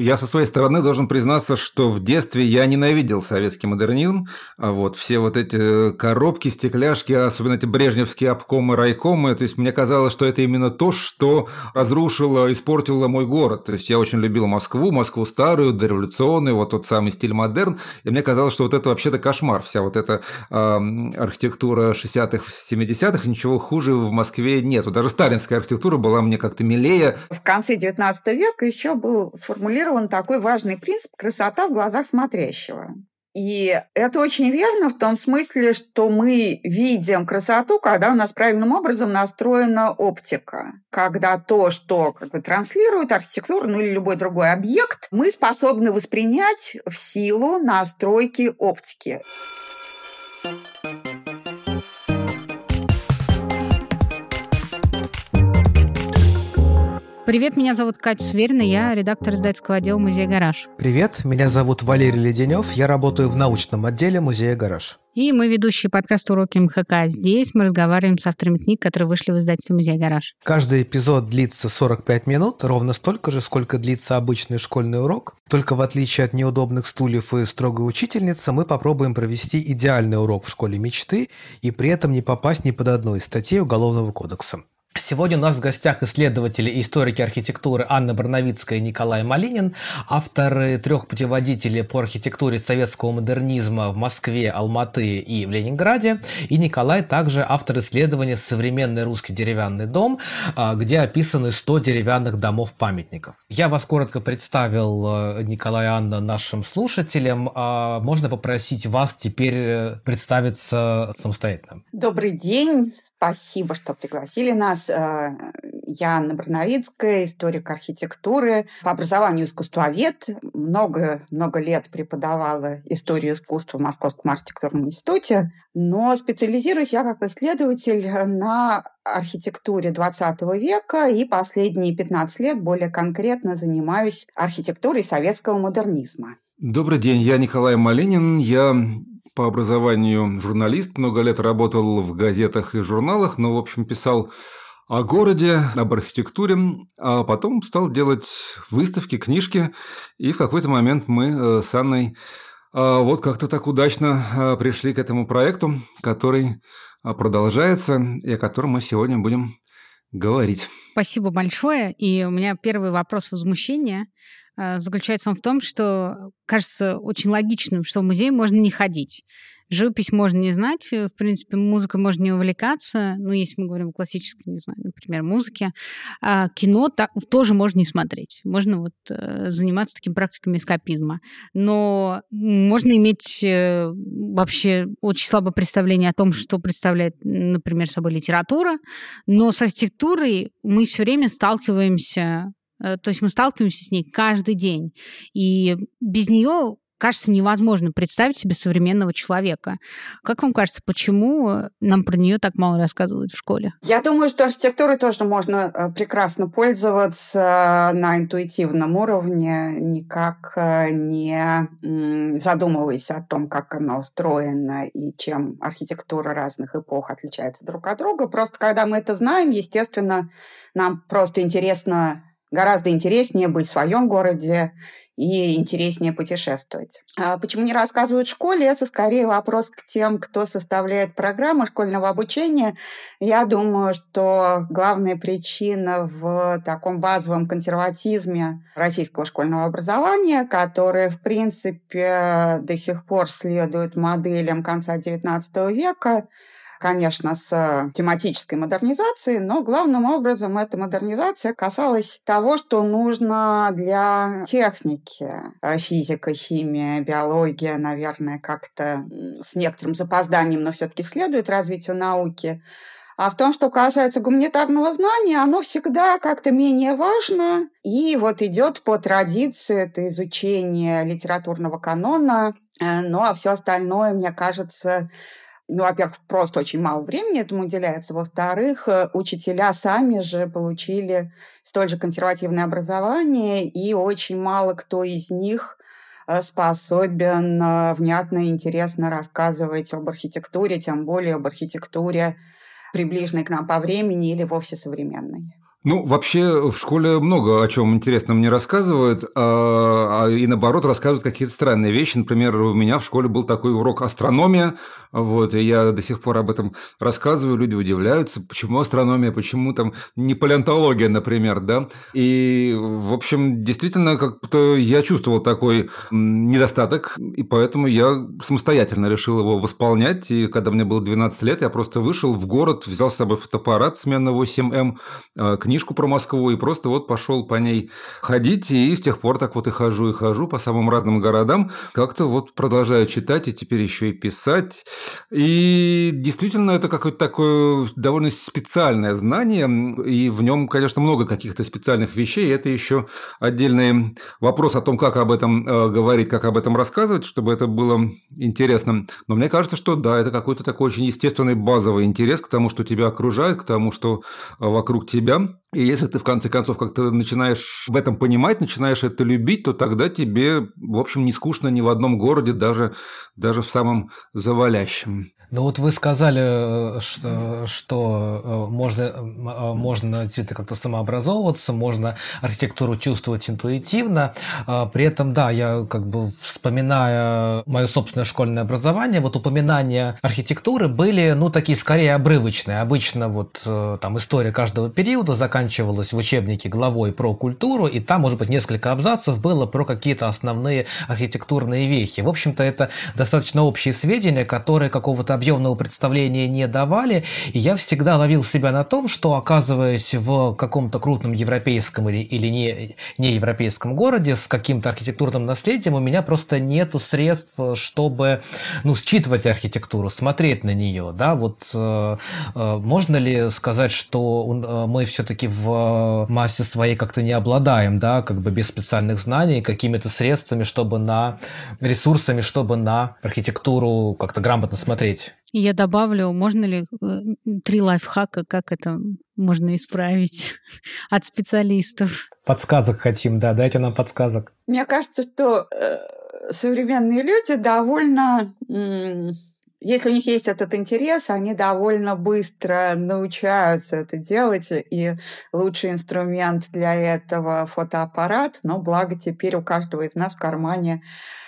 Я со своей стороны должен признаться, что в детстве я ненавидел советский модернизм. А вот все вот эти коробки, стекляшки, особенно эти брежневские обкомы, райкомы, то есть мне казалось, что это именно то, что разрушило, испортило мой город. То есть я очень любил Москву, Москву старую, дореволюционную, вот тот самый стиль модерн. И мне казалось, что вот это вообще-то кошмар. Вся вот эта э, архитектура 60-х, 70-х, ничего хуже в Москве нет. Даже сталинская архитектура была мне как-то милее. В конце 19 века еще был сформулирован сформулирован такой важный принцип красота в глазах смотрящего. И это очень верно в том смысле, что мы видим красоту, когда у нас правильным образом настроена оптика. Когда то, что как бы, транслирует архитектуру ну, или любой другой объект, мы способны воспринять в силу настройки оптики. Привет, меня зовут Катя Сверина, я редактор издательского отдела музея «Гараж». Привет, меня зовут Валерий Леденев, я работаю в научном отделе музея «Гараж». И мы ведущие подкаста «Уроки МХК». Здесь мы разговариваем с авторами книг, которые вышли в издательстве «Музей Гараж». Каждый эпизод длится 45 минут, ровно столько же, сколько длится обычный школьный урок. Только в отличие от неудобных стульев и строгой учительницы, мы попробуем провести идеальный урок в школе мечты и при этом не попасть ни под одну из статей Уголовного кодекса. Сегодня у нас в гостях исследователи и историки архитектуры Анна Барновицкая и Николай Малинин, авторы трех путеводителей по архитектуре советского модернизма в Москве, Алматы и в Ленинграде. И Николай также автор исследования «Современный русский деревянный дом», а, где описаны 100 деревянных домов-памятников. Я вас коротко представил, э, Николай и Анна, нашим слушателям. А, можно попросить вас теперь э, представиться самостоятельно? Добрый день, спасибо, что пригласили нас. Э, я Анна Барновицкая, историк архитектуры, по образованию искусствовед. Много-много лет преподавала историю искусства в Московском архитектурном институте, но специализируюсь я как исследователь на архитектуре 20 века и последние 15 лет более конкретно занимаюсь архитектурой советского модернизма. Добрый день, я Николай Малинин, я по образованию журналист, много лет работал в газетах и журналах, но, в общем, писал о городе, об архитектуре, а потом стал делать выставки, книжки, и в какой-то момент мы э, с Анной э, вот как-то так удачно э, пришли к этому проекту, который продолжается и о котором мы сегодня будем говорить. Спасибо большое. И у меня первый вопрос возмущения заключается он в том, что кажется очень логичным, что в музей можно не ходить. Живопись можно не знать, э, в принципе, музыка можно не увлекаться, ну, если мы говорим о классической, не знаю, например, музыке, а кино так, тоже можно не смотреть. Можно вот э, заниматься такими практиками эскапизма. Но можно иметь э, вообще очень слабое представление о том, что представляет, например, собой литература, но с архитектурой мы все время сталкиваемся то есть мы сталкиваемся с ней каждый день. И без нее кажется невозможно представить себе современного человека. Как вам кажется, почему нам про нее так мало рассказывают в школе? Я думаю, что архитектурой тоже можно э, прекрасно пользоваться на интуитивном уровне, никак э, не задумываясь о том, как она устроена и чем архитектура разных эпох отличается друг от друга. Просто когда мы это знаем, естественно, нам просто интересно гораздо интереснее быть в своем городе и интереснее путешествовать. А почему не рассказывают в школе? Это скорее вопрос к тем, кто составляет программы школьного обучения. Я думаю, что главная причина в таком базовом консерватизме российского школьного образования, которое, в принципе, до сих пор следует моделям конца XIX века, конечно, с тематической модернизацией, но главным образом эта модернизация касалась того, что нужно для техники. Э, физика, химия, биология, наверное, как-то с некоторым запозданием, но все-таки следует развитию науки. А в том, что касается гуманитарного знания, оно всегда как-то менее важно. И вот идет по традиции это изучение литературного канона. Э, ну а все остальное, мне кажется, ну, во-первых, просто очень мало времени этому уделяется. Во-вторых, э, учителя сами же получили столь же консервативное образование, и очень мало кто из них э, способен э, внятно и интересно рассказывать об архитектуре, тем более об архитектуре, приближенной к нам по времени или вовсе современной. Ну, вообще в школе много о чем интересном мне рассказывают, а, а, и наоборот рассказывают какие-то странные вещи. Например, у меня в школе был такой урок астрономия, вот, и я до сих пор об этом рассказываю, люди удивляются, почему астрономия, почему там не палеонтология, например, да. И, в общем, действительно, как-то я чувствовал такой недостаток, и поэтому я самостоятельно решил его восполнять. И когда мне было 12 лет, я просто вышел в город, взял с собой фотоаппарат сменного 7М, книжку про Москву и просто вот пошел по ней ходить, и с тех пор так вот и хожу, и хожу по самым разным городам, как-то вот продолжаю читать и теперь еще и писать. И действительно, это какое-то такое довольно специальное знание, и в нем, конечно, много каких-то специальных вещей. Это еще отдельный вопрос о том, как об этом э, говорить, как об этом рассказывать, чтобы это было интересно. Но мне кажется, что да, это какой-то такой очень естественный базовый интерес к тому, что тебя окружает, к тому, что э, вокруг тебя. И если ты в конце концов как-то начинаешь в этом понимать, начинаешь это любить, то тогда тебе, в общем, не скучно ни в одном городе, даже, даже в самом завалящем. Ну вот вы сказали, э, что, что э, можно, э, можно действительно как-то самообразовываться, можно архитектуру чувствовать интуитивно. А при этом, да, я как бы вспоминая мое собственное школьное образование, вот упоминания архитектуры были, ну, такие скорее обрывочные. Обычно вот там история каждого периода заканчивалась в учебнике главой про культуру, и там, может быть, несколько абзацев было про какие-то основные архитектурные вехи. В общем-то, это достаточно общие сведения, которые какого-то объемного представления не давали, и я всегда ловил себя на том, что оказываясь в каком-то крупном европейском или, или не, не европейском городе с каким-то архитектурным наследием, у меня просто нету средств, чтобы ну, считывать архитектуру, смотреть на нее. Да? Вот, э, э, можно ли сказать, что э, мы все-таки в массе своей как-то не обладаем, да, как бы без специальных знаний, какими-то средствами, чтобы на ресурсами, чтобы на архитектуру как-то грамотно смотреть? И я добавлю, можно ли э, три лайфхака, как это можно исправить от специалистов? Подсказок хотим, да, дайте нам подсказок. Мне кажется, что э, современные люди довольно, э, если у них есть этот интерес, они довольно быстро научаются это делать, и лучший инструмент для этого фотоаппарат, но благо теперь у каждого из нас в кармане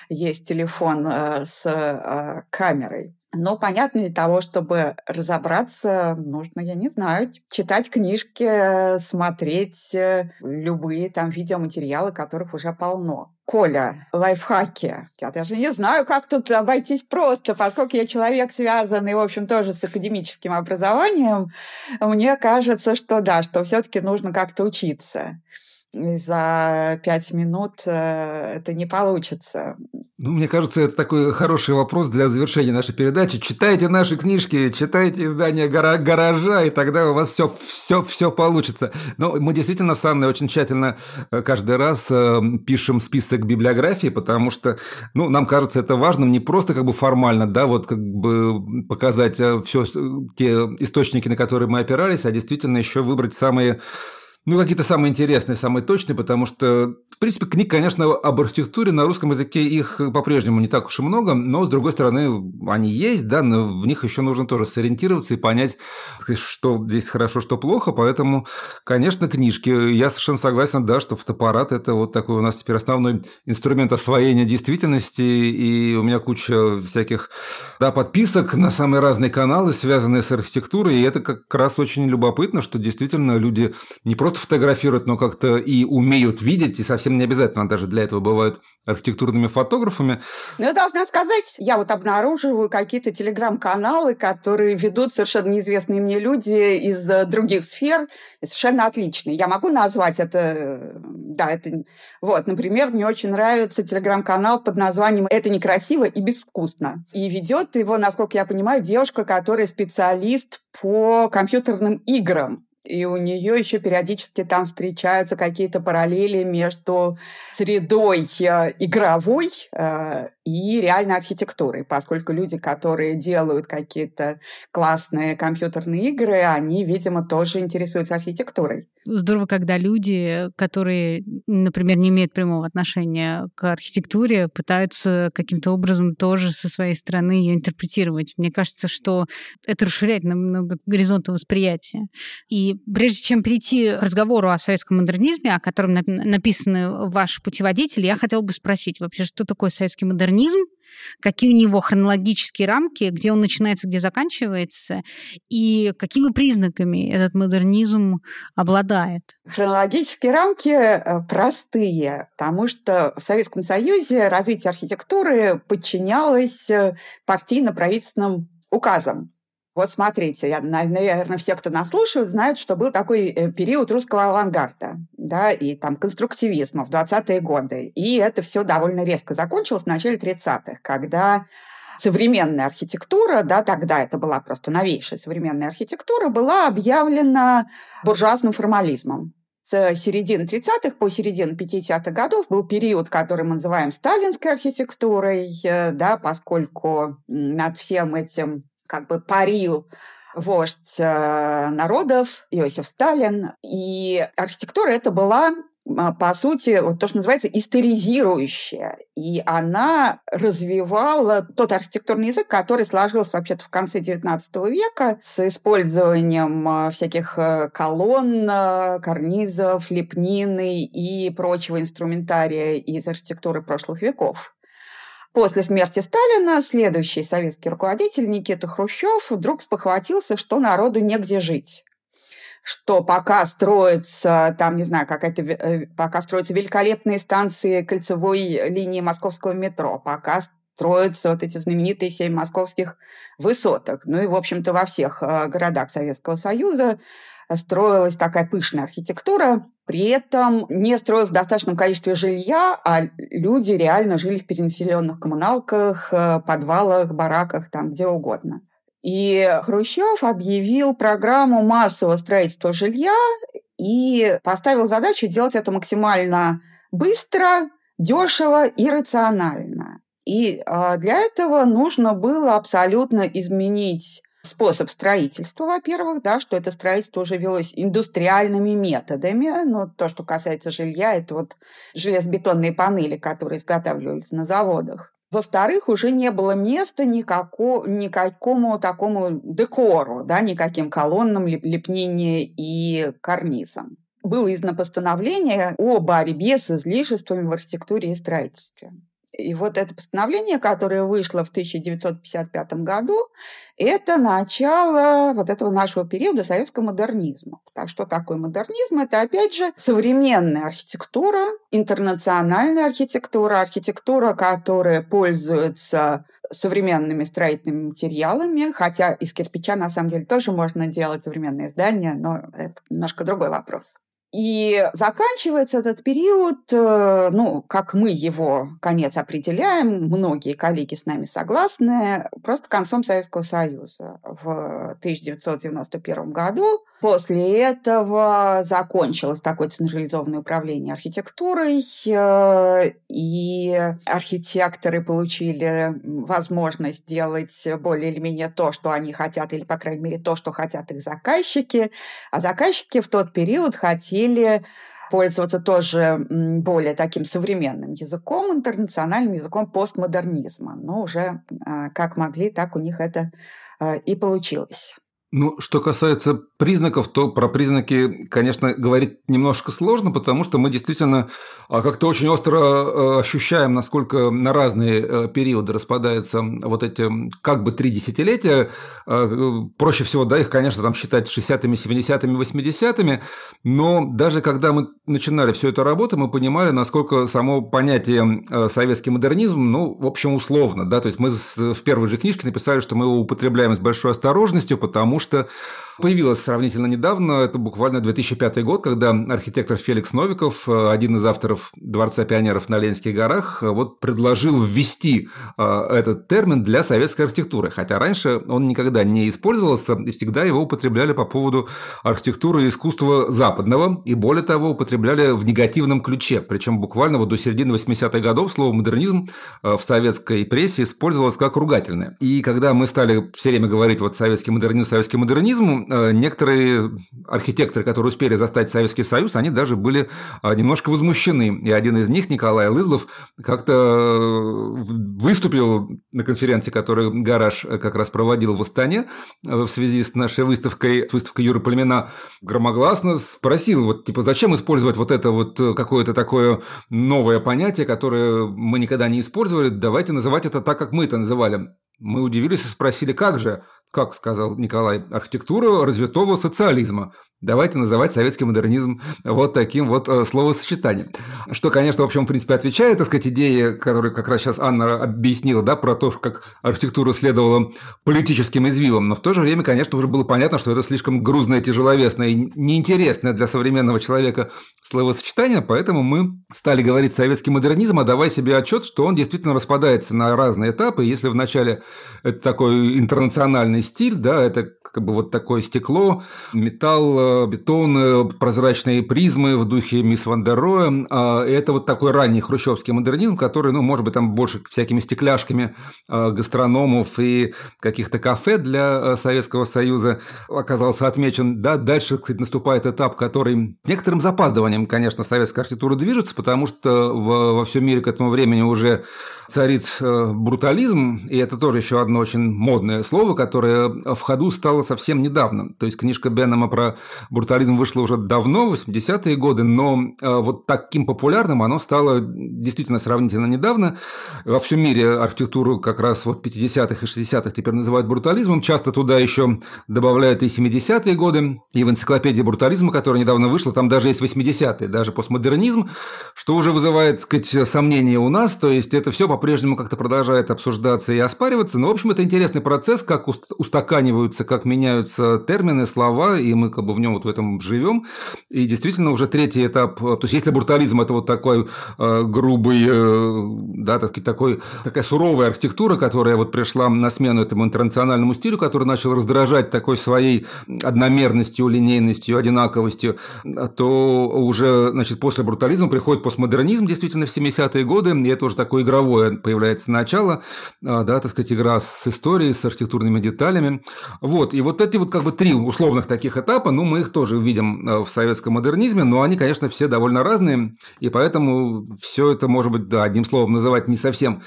есть телефон э, с э, камерой. Но, понятно, для того, чтобы разобраться, нужно, я не знаю, читать книжки, смотреть э, любые там видеоматериалы, которых уже полно. Коля, лайфхаки. Я даже не знаю, как тут обойтись просто, поскольку я человек, связанный, в общем, тоже с академическим образованием, мне кажется, что да, что все-таки нужно как-то учиться за пять минут э, это не получится. Ну, мне кажется, это такой хороший вопрос для завершения нашей передачи. Читайте наши книжки, читайте издания гора «Гаража», и тогда у вас все, все, все получится. Но мы действительно с Анной очень тщательно э, каждый раз э, пишем список библиографии, потому что, ну, нам кажется это важным не просто как бы формально, да, вот как бы показать все те источники, на которые мы опирались, а действительно еще выбрать самые ну, какие-то самые интересные, самые точные, потому что, в принципе, книг, конечно, об архитектуре на русском языке их по-прежнему не так уж и много, но, с другой стороны, они есть, да, но в них еще нужно тоже сориентироваться и понять, что здесь хорошо, что плохо, поэтому, конечно, книжки. Я совершенно согласен, да, что фотоаппарат – это вот такой у нас теперь основной инструмент освоения действительности, и у меня куча всяких, да, подписок на самые разные каналы, связанные с архитектурой, и это как раз очень любопытно, что действительно люди не просто просто фотографируют, но как-то и умеют видеть, и совсем не обязательно даже для этого бывают архитектурными фотографами. Ну, я должна сказать, я вот обнаруживаю какие-то телеграм-каналы, которые ведут совершенно неизвестные мне люди из э, других сфер, совершенно отличные. Я могу назвать это, да, это, вот, например, мне очень нравится телеграм-канал под названием «Это некрасиво и безвкусно». И ведет его, насколько я понимаю, девушка, которая специалист по компьютерным играм и у нее еще периодически там встречаются какие-то параллели между средой э, игровой э, и реальной архитектурой, поскольку люди, которые делают какие-то классные компьютерные игры, они, видимо, тоже интересуются архитектурой. Здорово, когда люди, которые, например, не имеют прямого отношения к архитектуре, пытаются каким-то образом тоже со своей стороны ее интерпретировать. Мне кажется, что это расширяет намного горизонты восприятия. И Прежде чем перейти к разговору о советском модернизме, о котором написаны ваш путеводитель, я хотела бы спросить вообще, что такое советский модернизм, какие у него хронологические рамки, где он начинается, где заканчивается, и какими признаками этот модернизм обладает? Хронологические рамки э, простые, потому что в Советском Союзе развитие архитектуры подчинялось э, партийно-правительственным указам. Вот смотрите, я, наверное, все, кто нас слушают, знают, что был такой э, период русского авангарда, да, и там конструктивизма в 20-е годы. И это все довольно резко закончилось в начале 30-х, когда современная архитектура, да, тогда это была просто новейшая современная архитектура, была объявлена буржуазным формализмом. С середины 30-х по середину 50-х годов был период, который мы называем сталинской архитектурой, э, да, поскольку над всем этим как бы парил вождь э, народов Иосиф Сталин. И архитектура это была а, по сути, вот то, что называется историзирующая. И она развивала тот архитектурный язык, который сложился вообще-то в конце XIX века с использованием а, всяких э, колонн, карнизов, лепнины и прочего инструментария из архитектуры прошлых веков. После смерти Сталина следующий советский руководитель Никита Хрущев вдруг спохватился, что народу негде жить. Что пока строится, там, не знаю, какая-то, э, пока строятся великолепные станции кольцевой линии московского метро, пока строятся вот эти знаменитые семь московских высоток. Ну и, в общем-то, во всех э, городах Советского Союза строилась такая пышная архитектура, при этом не строилось в достаточном количестве жилья, а люди реально жили в перенаселенных коммуналках, э, подвалах, бараках, там где угодно. И Хрущев объявил программу массового строительства жилья и поставил задачу делать это максимально быстро, дешево и рационально. И а, для этого нужно было абсолютно изменить способ строительства, во-первых, да, что это строительство уже велось индустриальными методами. Но то, что касается жилья, это вот железобетонные панели, которые изготавливались на заводах. Во-вторых, уже не было места никако, никакому такому декору, да, никаким колоннам, лепнения и карнизам. Было издано постановление о борьбе с излишествами в архитектуре и строительстве. И вот это постановление, которое вышло в 1955 году, это начало вот этого нашего периода советского модернизма. Так что такое модернизм? Это, опять же, современная архитектура, интернациональная архитектура, архитектура, которая пользуется современными строительными материалами, хотя из кирпича, на самом деле, тоже можно делать современные здания, но это немножко другой вопрос. И заканчивается этот период, э, ну, как мы его конец определяем, многие коллеги с нами согласны, просто концом Советского Союза в 1991 году. После этого закончилось такое централизованное управление архитектурой, э, и архитекторы получили возможность делать более или менее то, что они хотят, или, по крайней мере, то, что хотят их заказчики. А заказчики в тот период хотели хотели пользоваться тоже более таким современным языком, интернациональным языком постмодернизма. Но уже а, как могли, так у них это а, и получилось. Ну, что касается признаков, то про признаки, конечно, говорить немножко сложно, потому что мы действительно а, как-то очень остро а, ощущаем, насколько на разные а, периоды распадаются вот эти как бы три десятилетия. Проще всего, да, их, конечно, там считать 60-ми, 70-ми, 80-ми, но даже когда мы начинали всю эту работу, мы понимали, насколько само понятие советский модернизм, ну, в общем, условно, да, то есть мы в первой же книжке написали, что мы его употребляем с большой осторожностью, потому что появилась сравнительно недавно, это буквально 2005 год, когда архитектор Феликс Новиков, один из авторов Дворца пионеров на Ленинских горах, вот предложил ввести а, этот термин для советской архитектуры. Хотя раньше он никогда не использовался, и всегда его употребляли по поводу архитектуры и искусства западного, и более того, употребляли в негативном ключе. Причем буквально вот до середины 80-х годов слово «модернизм» в советской прессе использовалось как ругательное. И когда мы стали все время говорить вот советский модернизм, советский модернизм, э, некоторые архитекторы, которые успели застать Советский Союз, они даже были э, немножко возмущены. И один из них, Николай Лызлов, как-то э, выступил на конференции, которую Гараж как раз проводил в Астане в связи с нашей выставкой, с выставкой Юры Пальмина, громогласно спросил, вот, типа, зачем использовать вот это вот какое-то такое новое понятие, которое мы никогда не использовали, давайте называть это так, как мы это называли. Мы удивились и спросили, как же? Как сказал Николай, архитектура развитого социализма. Давайте называть советский модернизм вот таким вот э, словосочетанием. Что, конечно, в общем, в принципе, отвечает, так сказать, идее, которую как раз сейчас Анна объяснила, да, про то, как архитектура следовала политическим извивам. Но в то же время, конечно, уже было понятно, что это слишком грузное, тяжеловесное и неинтересное для современного человека словосочетание, поэтому мы стали говорить советский модернизм, а давай себе отчет, что он действительно распадается на разные этапы. Если вначале это такой интернациональный стиль, да, это как бы вот такое стекло, металл, бетон, прозрачные призмы в духе мисс Ван дер. А, это вот такой ранний хрущевский модернизм, который, ну, может быть, там больше всякими стекляшками а, гастрономов и каких-то кафе для Советского Союза оказался отмечен. Да, дальше, кстати, наступает этап, который с некоторым запаздыванием, конечно, советская архитектура движется, потому что во всем мире к этому времени уже царит э, брутализм, и это тоже еще одно очень модное слово, которое в ходу стало совсем недавно. То есть книжка Беннема про брутализм вышла уже давно, в 80-е годы, но э, вот таким популярным оно стало действительно сравнительно недавно. Во всем мире архитектуру как раз вот 50-х и 60-х теперь называют брутализмом. Часто туда еще добавляют и 70-е годы, и в энциклопедии брутализма, которая недавно вышла, там даже есть 80-е, даже постмодернизм, что уже вызывает, так сказать, сомнения у нас. То есть это все по по-прежнему как-то продолжает обсуждаться и оспариваться. Но, в общем, это интересный процесс, как устаканиваются, как меняются термины, слова, и мы как бы в нем вот в этом живем. И действительно уже третий этап, то есть если брутализм – это вот такой э, грубый, э, да, так, такой, такая суровая архитектура, которая вот пришла на смену этому интернациональному стилю, который начал раздражать такой своей одномерностью, линейностью, одинаковостью, то уже, значит, после брутализма приходит постмодернизм, действительно, в 70-е годы, и это уже такое игровое появляется начало, а, да, так сказать, игра с историей, с архитектурными деталями. Вот, и вот эти вот как бы три условных таких этапа, ну, мы их тоже видим а, в советском модернизме, но они, конечно, все довольно разные, и поэтому все это, может быть, да, одним словом называть не совсем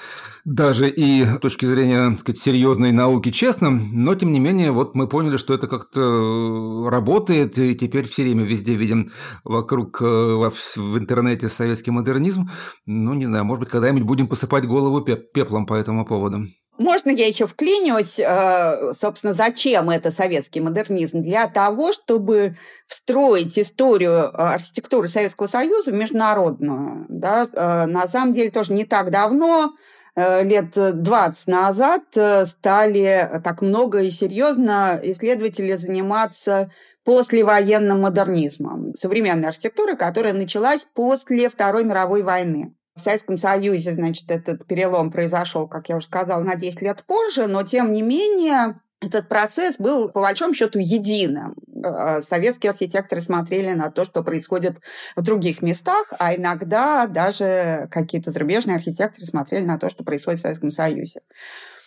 даже и с точки зрения, так сказать, серьезной науки честно, но тем не менее, вот мы поняли, что это как-то работает, и теперь все время везде видим вокруг э, в интернете советский модернизм. Ну, не знаю, может быть, когда-нибудь будем посыпать голову пеплом по этому поводу. Можно я еще вклинюсь? Э, собственно, зачем это советский модернизм? Для того, чтобы встроить историю э, архитектуры Советского Союза в международную. Да? На самом деле, тоже не так давно Э, лет 20 назад э, стали так много и серьезно исследователи заниматься послевоенным модернизмом, современной архитектурой, которая началась после Второй мировой войны. В Советском Союзе, значит, этот перелом произошел, как я уже сказала, на 10 лет позже, но тем не менее этот процесс был, по большому счету, единым. Э, советские архитекторы смотрели на то, что происходит в других местах, а иногда даже какие-то зарубежные архитекторы смотрели на то, что происходит в Советском Союзе.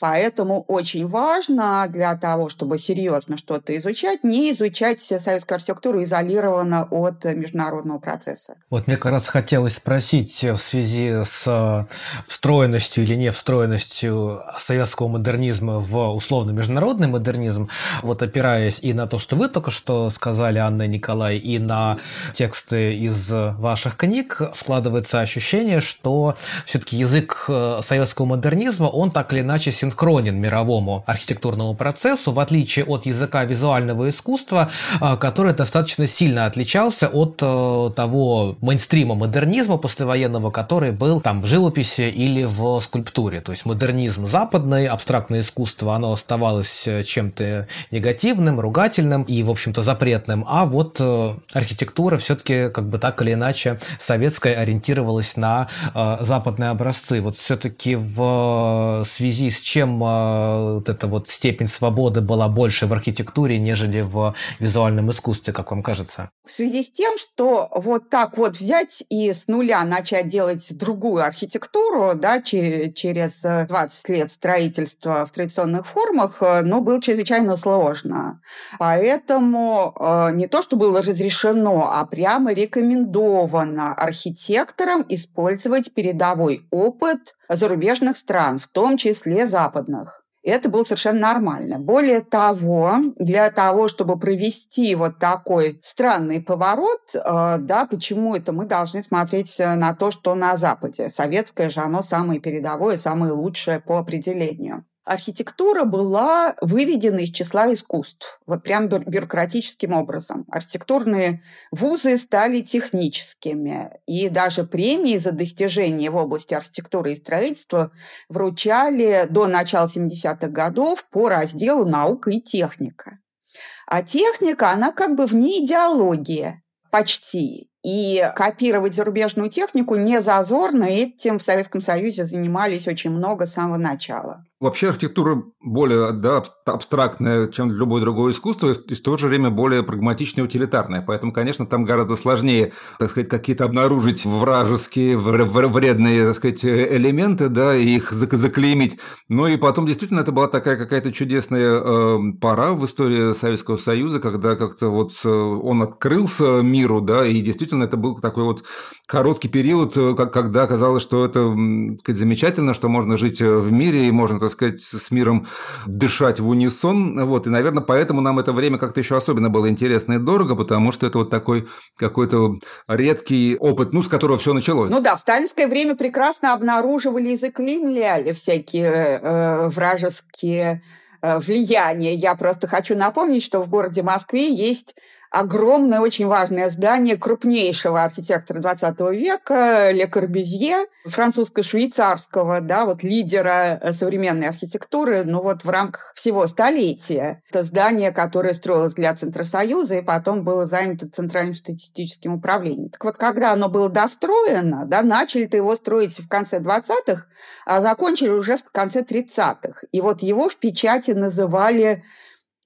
Поэтому очень важно для того, чтобы серьезно что-то изучать, не изучать советскую архитектуру изолированно от международного процесса. Вот мне как раз хотелось спросить в связи с э, встроенностью или не встроенностью советского модернизма в условно-международный модернизм, вот опираясь и на то, что вы только что сказали, Анна и Николай, и на тексты из ваших книг, складывается ощущение, что все-таки язык э, советского модернизма, он так или иначе синхронен мировому архитектурному процессу, в отличие от языка визуального искусства, а, который достаточно сильно отличался от э, того мейнстрима модернизма послевоенного, который был там в живописи или в скульптуре. То есть модернизм западный, абстрактное искусство, оно оставалось э, чем-то негативным, ругательным и, в общем-то, запретным. А вот э, архитектура все-таки как бы так или иначе советская ориентировалась на западные образцы. Вот все-таки в связи с чем э, вот эта вот степень свободы была больше в архитектуре, нежели в визуальном искусстве, как вам кажется? В связи с тем, что вот так вот взять и с нуля начать делать другую архитектуру, да, через 20 лет строительства в традиционных формах, э, ну, было чрезвычайно сложно. Поэтому э, не то, что было разрешено, а прямо рекомендовано архитекторам использовать передовой опыт зарубежных стран, в том числе западных. Это было совершенно нормально. Более того, для того, чтобы провести вот такой странный поворот, э, да, почему это мы должны смотреть на то, что на Западе. Советское же оно самое передовое, самое лучшее по определению архитектура была выведена из числа искусств, вот прям бюрократическим образом. Архитектурные вузы стали техническими, и даже премии за достижения в области архитектуры и строительства вручали до начала 70-х годов по разделу «Наука и техника». А техника, она как бы вне идеологии почти. И копировать зарубежную технику не зазорно, этим в Советском Союзе занимались очень много с самого начала. Вообще архитектура более да, абстрактная, чем любое другое искусство, и в то же время более прагматичная и утилитарная. Поэтому, конечно, там гораздо сложнее, так сказать, какие-то обнаружить вражеские, вредные, так сказать, элементы, да, и их заклеймить. Ну и потом, действительно, это была такая какая-то чудесная э, пора в истории Советского Союза, когда как-то вот э, он открылся миру, да, и действительно это был такой вот короткий период, э, когда казалось, что это сказать, замечательно, что можно жить э, в мире и можно так сказать, с миром дышать в унисон. Вот, и, наверное, поэтому нам это время как-то еще особенно было интересно и дорого, потому что это вот такой какой-то редкий опыт, ну, с которого все началось. Ну да, в сталинское время прекрасно обнаруживали и заклеймляли всякие э, вражеские э, влияния. Я просто хочу напомнить, что в городе Москве есть огромное, очень важное здание крупнейшего архитектора 20 века Ле Корбюзье, французско-швейцарского, да, вот лидера э, современной архитектуры, ну вот в рамках всего столетия. Это здание, которое строилось для Центросоюза и потом было занято Центральным статистическим управлением. Так вот, когда оно было достроено, да, начали-то его строить в конце 20-х, а закончили уже в конце 30-х. И вот его в печати называли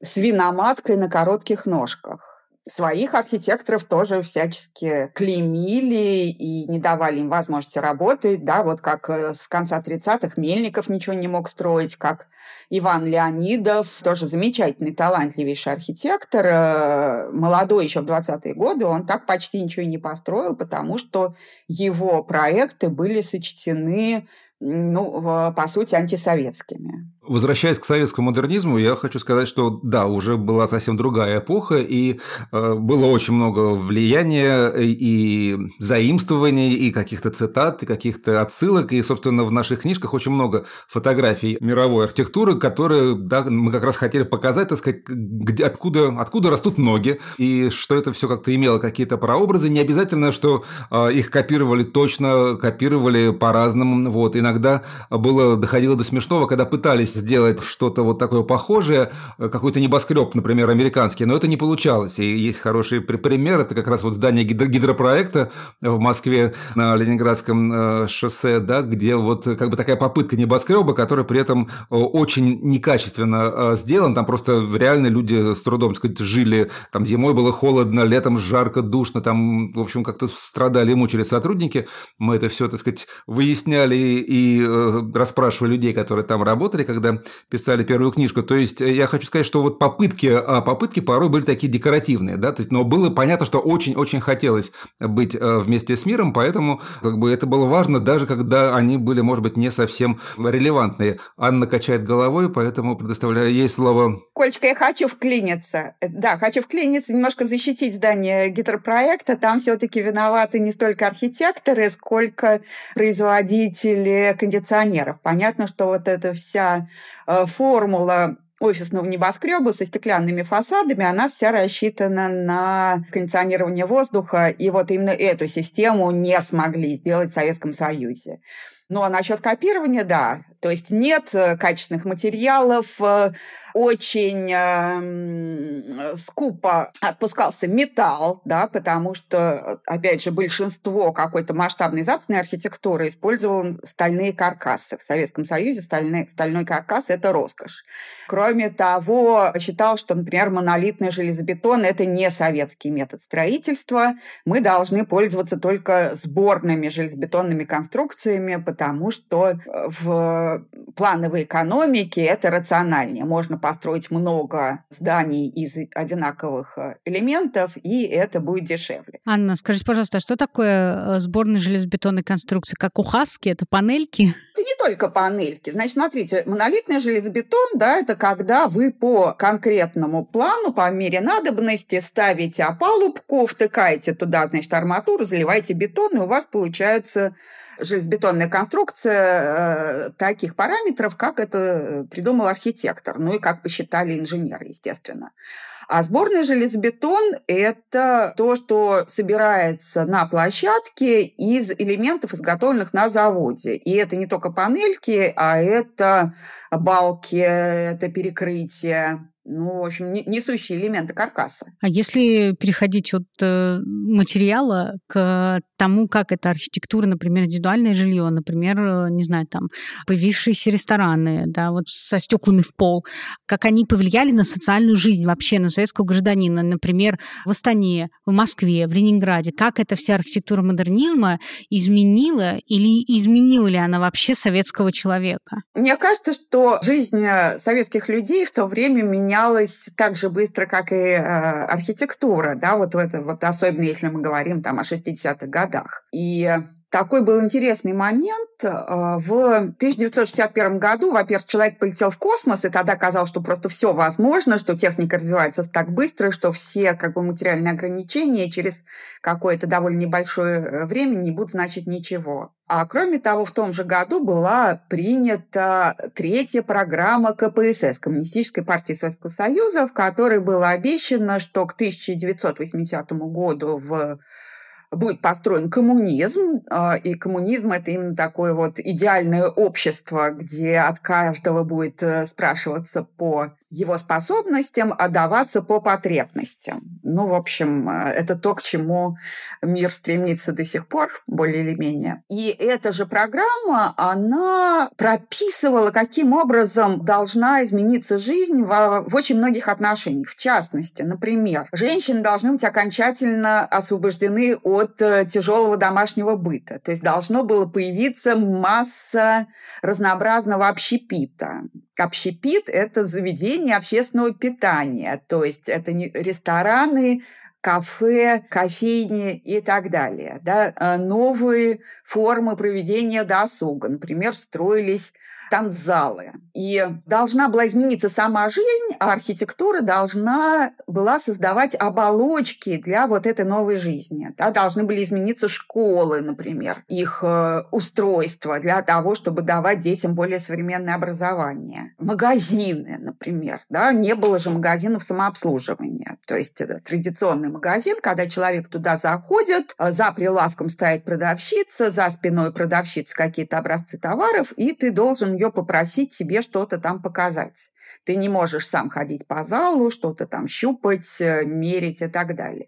свиноматкой на коротких ножках своих архитекторов тоже всячески клеймили и не давали им возможности работать, да, вот как э, с конца 30-х Мельников ничего не мог строить, как Иван Леонидов, тоже замечательный, талантливейший архитектор, э, молодой еще в 20-е годы, он так почти ничего и не построил, потому что его проекты были сочтены ну, по сути, антисоветскими. Возвращаясь к советскому модернизму, я хочу сказать, что да, уже была совсем другая эпоха, и э, было очень много влияния и заимствований, и каких-то цитат, и каких-то отсылок, и, собственно, в наших книжках очень много фотографий мировой архитектуры, которые да, мы как раз хотели показать, так сказать, где, откуда, откуда растут ноги, и что это все как-то имело какие-то прообразы. Не обязательно, что э, их копировали точно, копировали по-разному, вот, иногда было, доходило до смешного, когда пытались сделать что-то вот такое похожее, какой-то небоскреб, например, американский, но это не получалось. И есть хороший пример, это как раз вот здание гидропроекта в Москве на Ленинградском э, шоссе, да, где вот как бы такая попытка небоскреба, который при этом э, очень некачественно э, сделан, там просто реально люди с трудом, сказать, жили, там зимой было холодно, летом жарко, душно, там, в общем, как-то страдали и мучили сотрудники. Мы это все, так сказать, выясняли и э, расспрашивали людей, которые там работали, когда писали первую книжку. То есть э, я хочу сказать, что вот попытки, а, попытки порой были такие декоративные, да, то есть, но было понятно, что очень-очень хотелось быть э, вместе с миром, поэтому как бы это было важно, даже когда они были, может быть, не совсем релевантные. Анна качает головой, поэтому предоставляю ей слово. Кольчка, я хочу вклиниться. Да, хочу вклиниться, немножко защитить здание гидропроекта. Там все-таки виноваты не столько архитекторы, сколько производители кондиционеров. Понятно, что вот эта вся э, формула офисного небоскреба со стеклянными фасадами, она вся рассчитана на кондиционирование воздуха, и вот именно эту систему не смогли сделать в Советском Союзе. Ну, а насчет копирования, да, То есть нет э, качественных материалов, э, очень э, скупо отпускался металл, да, потому что, опять же, большинство какой-то масштабной западной архитектуры использовало стальные каркасы. В Советском Союзе стальной, стальной каркас – это роскошь. Кроме того, считал, что, например, монолитный железобетон – это не советский метод строительства. Мы должны пользоваться только сборными железобетонными конструкциями, потому что в плановой экономике это рациональнее. Можно построить много зданий из одинаковых э, элементов, и это будет дешевле. Анна, скажите, пожалуйста, а что такое э, сборная железобетонной конструкции? Как у Хаски? Это панельки? Это не только панельки. Значит, смотрите, монолитный железобетон, да, это когда вы по конкретному плану, по мере надобности ставите опалубку, втыкаете туда, значит, арматуру, заливаете бетон, и у вас получается железобетонная конструкция э, таких параметров, как это придумал архитектор, ну и как посчитали инженеры, естественно. А сборный железобетон – это то, что собирается на площадке из элементов, изготовленных на заводе. И это не только панельки, а это балки, это перекрытие, ну, в общем, несущие элементы каркаса. А если переходить от э, материала к тому, как эта архитектура, например, индивидуальное жилье, например, э, не знаю, там, появившиеся рестораны, да, вот со стеклами в пол, как они повлияли на социальную жизнь вообще, на советского гражданина, например, в Астане, в Москве, в Ленинграде, как эта вся архитектура модернизма изменила или изменила ли она вообще советского человека? Мне кажется, что жизнь э, советских людей в то время менялась так же быстро, как и э, архитектура, да, вот в это, вот особенно если мы говорим там о 60-х годах. И такой был интересный момент. Э, в 1961 году, во-первых, человек полетел в космос, и тогда казалось, что просто все возможно, что техника развивается так быстро, что все как бы, материальные ограничения через какое-то довольно небольшое э, время не будут значить ничего. А кроме того, в том же году была принята третья программа КПСС, Коммунистической партии Советского Союза, в которой было обещано, что к 1980 году в будет построен коммунизм, а, и коммунизм – это именно такое вот идеальное общество, где от каждого будет э, спрашиваться по его способностям, а даваться по потребностям. Ну, в общем, э, это то, к чему мир стремится до сих пор, более или менее. И эта же программа, она прописывала, каким образом должна измениться жизнь в, в очень многих отношениях. В частности, например, женщины должны быть окончательно освобождены от от э, тяжелого домашнего быта. То есть должно было появиться масса разнообразного общепита. Общепит – это заведение общественного питания, то есть это не рестораны, кафе, кофейни и так далее. Да? Э, новые формы проведения досуга, например, строились танцзалы. И должна была измениться сама жизнь, а архитектура должна была создавать оболочки для вот этой новой жизни. Да, должны были измениться школы, например, их э, устройство для того, чтобы давать детям более современное образование. Магазины, например. Да, не было же магазинов самообслуживания. То есть это традиционный магазин, когда человек туда заходит, э, за прилавком стоит продавщица, за спиной продавщица какие-то образцы товаров, и ты должен ее попросить тебе что-то там показать. Ты не можешь сам ходить по залу, что-то там щупать, э, мерить и так далее.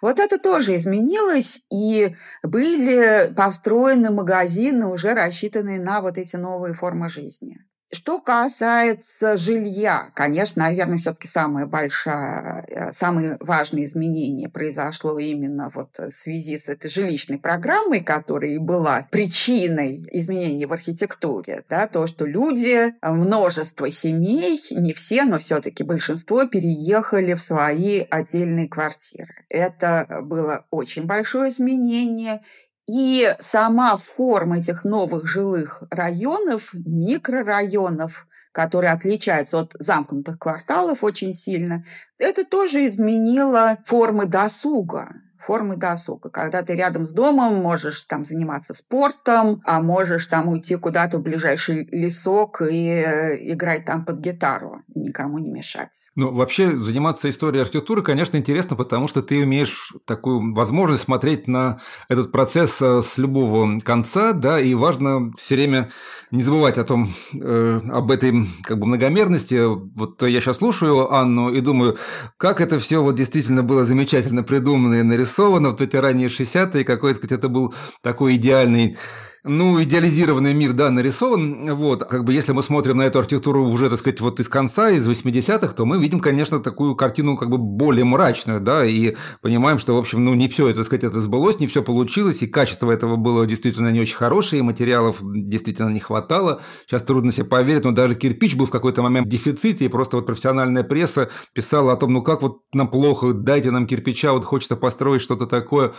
Вот это тоже изменилось, и были построены магазины, уже рассчитанные на вот эти новые формы жизни. Что касается жилья, конечно, наверное, все-таки самое большое, э, самое важное изменение произошло именно вот в связи с этой жилищной программой, которая и была причиной изменений в архитектуре. Да, то, что люди, множество семей, не все, но все-таки большинство переехали в свои отдельные квартиры. Это было очень большое изменение, и сама форма этих новых жилых районов, микрорайонов, которые отличаются от замкнутых кварталов очень сильно, это тоже изменило формы досуга формы досуга. Когда ты рядом с домом, можешь там заниматься спортом, а можешь там уйти куда-то в ближайший лесок и э, играть там под гитару. никому не мешать. Ну, вообще, заниматься историей архитектуры, конечно, интересно, потому что ты имеешь такую возможность смотреть на этот процесс э, с любого конца, да, и важно все время не забывать о том, э, об этой как бы многомерности. Вот я сейчас слушаю Анну и думаю, как это все вот действительно было замечательно придумано и нарисовано в эти ранние 60-е, какой, сказать, это был такой идеальный ну, идеализированный мир, да, нарисован. Вот, как бы если мы смотрим на эту архитектуру уже, так сказать, вот из конца, из 80-х, то мы видим, конечно, такую картину как бы более мрачную, да, и понимаем, что, в общем, ну, не все, так сказать, это сбылось, не все получилось, и качество этого было действительно не очень хорошее, и материалов действительно не хватало. Сейчас трудно себе поверить, но даже кирпич был в какой-то момент в дефиците, и просто вот профессиональная пресса писала о том, ну, как вот нам плохо, дайте нам кирпича, вот хочется построить что-то такое.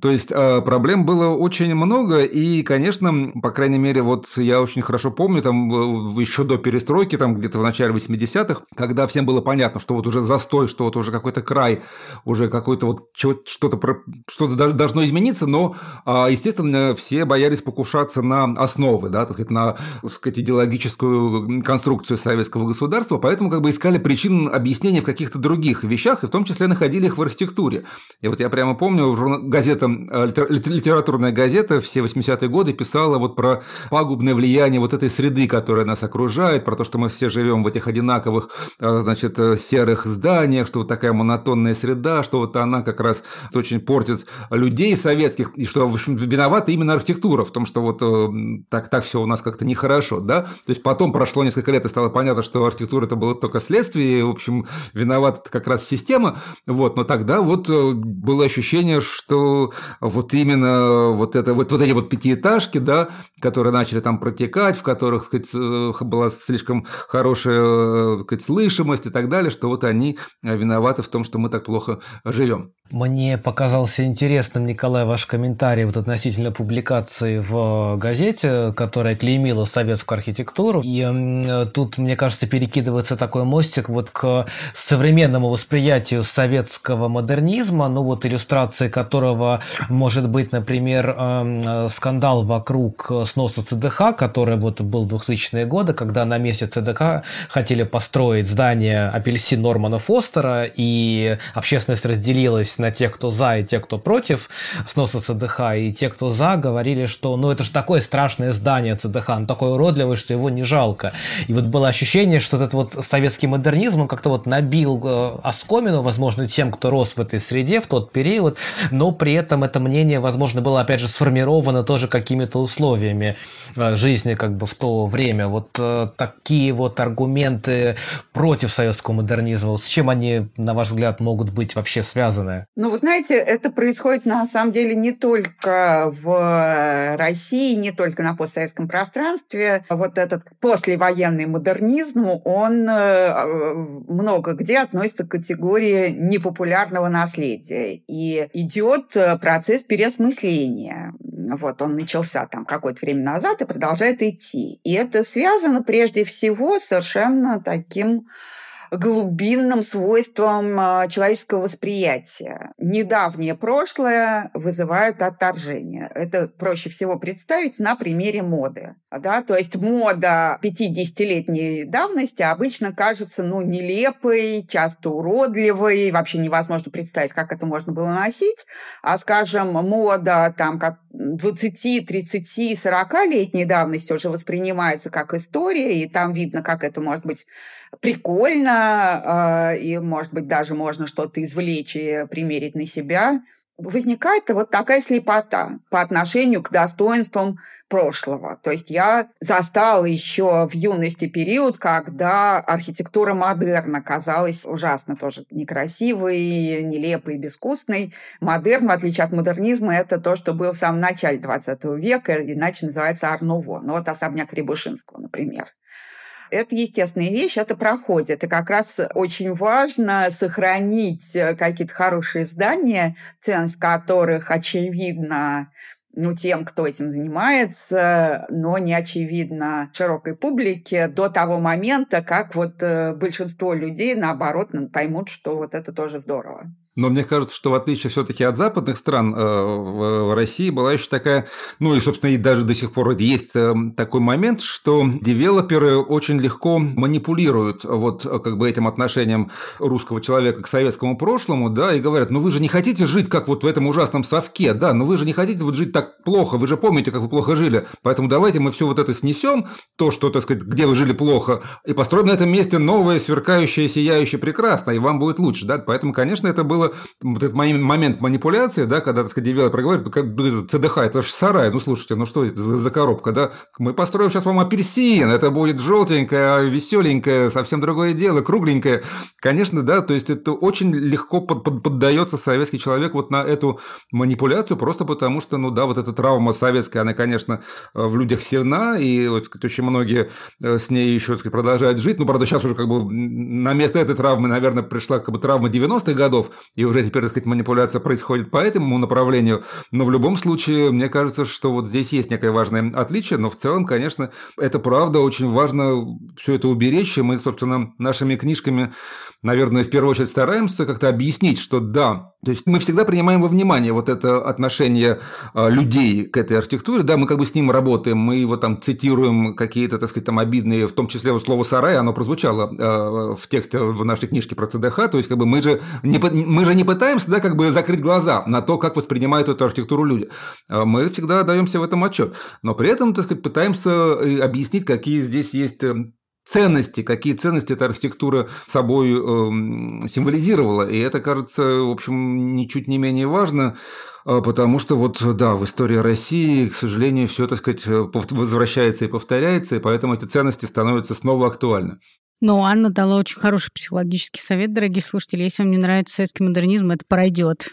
То есть а, проблем было очень много, и, конечно, конечно, по крайней мере, вот я очень хорошо помню, там еще до перестройки, там где-то в начале 80-х, когда всем было понятно, что вот уже застой, что вот уже какой-то край, уже какой-то вот что-то что-то должно измениться, но, а, естественно, все боялись покушаться на основы, да, так сказать, на, так сказать, идеологическую конструкцию советского государства, поэтому как бы искали причин объяснения в каких-то других вещах, и в том числе находили их в архитектуре. И вот я прямо помню, газета, э, литературная газета все 80-е годы писала вот про пагубное влияние вот этой среды, которая нас окружает, про то, что мы все живем в этих одинаковых, а, значит, э, серых зданиях, что вот такая монотонная среда, что вот она как раз очень портит людей советских, и что, в общем, виновата именно архитектура в том, что вот э, так, так все у нас как-то нехорошо, да? То есть потом прошло несколько лет, и стало понятно, что архитектура это было только следствие, и, в общем, виновата как раз система, вот, но тогда вот э, было ощущение, что вот именно вот это, вот, вот эти вот пятиэтажки, растяжки, да, которые начали там протекать, в которых, сказать, э, была слишком хорошая, э, сказать, слышимость и так далее, что вот они виноваты в том, что мы так плохо живем. Мне показался интересным, Николай, ваш комментарий вот относительно публикации в газете, которая клеймила советскую архитектуру. И тут, мне кажется, перекидывается такой мостик вот к современному восприятию советского модернизма, ну вот иллюстрацией которого может быть, например, скандал вокруг сноса ЦДХ, который вот был в 2000-е годы, когда на месте ЦДХ хотели построить здание апельсин Нормана Фостера, и общественность разделилась на тех, кто за, и тех, кто против сноса ЦДХ. И те, кто за, говорили, что ну это же такое страшное здание ЦДХ, он такой уродливый, что его не жалко. И вот было ощущение, что этот вот советский модернизм, он как-то вот набил э, оскомину, возможно, тем, кто рос в этой среде в тот период, но при этом это мнение, возможно, было, опять же, сформировано тоже какими-то условиями э, жизни как бы в то время. Вот э, такие вот аргументы против советского модернизма, с чем они, на ваш взгляд, могут быть вообще связаны? Ну, вы знаете, это происходит на самом деле не только в России, не только на постсоветском пространстве. Вот этот послевоенный модернизм, он э, много где относится к категории непопулярного наследия. И идет процесс переосмысления. Вот он начался там какое-то время назад и продолжает идти. И это связано прежде всего совершенно таким глубинным свойствам а, человеческого восприятия. Недавнее прошлое вызывает отторжение. Это проще всего представить на примере моды. Да? То есть мода 50-летней давности обычно кажется ну, нелепой, часто уродливой, вообще невозможно представить, как это можно было носить. А, скажем, мода там, 20, 30, 40-летней давности уже воспринимается как история, и там видно, как это может быть прикольно, э, и, может быть, даже можно что-то извлечь и примерить на себя. Возникает вот такая слепота по отношению к достоинствам прошлого. То есть я застала еще в юности период, когда архитектура модерна казалась ужасно тоже некрасивой, нелепой, безвкусной. Модерн, в отличие от модернизма, это то, что было в самом начале 20 века, иначе называется Арнуво. Ну вот особняк Рябушинского, например. Это естественная вещь, это проходит. И как раз очень важно сохранить э, какие-то хорошие здания, ценность которых, очевидно, ну, тем, кто этим занимается, но не очевидно широкой публике до того момента, как вот э, большинство людей, наоборот, поймут, что вот это тоже здорово. Но мне кажется, что в отличие все-таки от западных стран, э, в России была еще такая, ну и, собственно, и даже до сих пор есть э, такой момент, что девелоперы очень легко манипулируют вот как бы этим отношением русского человека к советскому прошлому, да, и говорят, ну вы же не хотите жить как вот в этом ужасном совке, да, ну вы же не хотите вот жить так плохо, вы же помните, как вы плохо жили, поэтому давайте мы все вот это снесем, то, что, так сказать, где вы жили плохо, и построим на этом месте новое, сверкающее, сияющее, прекрасно, и вам будет лучше, да, поэтому, конечно, это было вот этот момент манипуляции, да, когда, так сказать, девелопер говорит, «Ну, как ЦДХ, это же сарай, ну слушайте, ну что это за, коробка, да, мы построим сейчас вам апельсин, это будет желтенькое, веселенькое, совсем другое дело, кругленькое, конечно, да, то есть это очень легко под, под, поддается советский человек вот на эту манипуляцию, просто потому что, ну да, вот эта травма советская, она, конечно, в людях сильна, и вот, очень многие э, с ней еще сказать, продолжают жить, ну, правда, сейчас уже как бы на место этой травмы, наверное, пришла как бы травма 90-х годов, и уже теперь, так сказать, манипуляция происходит по этому направлению. Но в любом случае, мне кажется, что вот здесь есть некое важное отличие, но в целом, конечно, это правда, очень важно все это уберечь, и мы, собственно, нашими книжками наверное, в первую очередь стараемся как-то объяснить, что да, то есть мы всегда принимаем во внимание вот это отношение а, людей к этой архитектуре, да, мы как бы с ним работаем, мы его там цитируем какие-то, так сказать, там обидные, в том числе вот слово «сарай», оно прозвучало э, в тексте в нашей книжке про ЦДХ, то есть как бы мы же не, мы же не пытаемся, да, как бы закрыть глаза на то, как воспринимают эту архитектуру люди. Мы всегда даемся в этом отчет, но при этом, так сказать, пытаемся э, объяснить, какие здесь есть э, ценности, какие ценности эта архитектура собой э, символизировала. И это, кажется, в общем, ничуть не менее важно, э, потому что вот, да, в истории России, к сожалению, все, так сказать, возвращается и повторяется, и поэтому эти ценности становятся снова актуальны. Но Анна дала очень хороший психологический совет, дорогие слушатели. Если вам не нравится советский модернизм, это пройдет.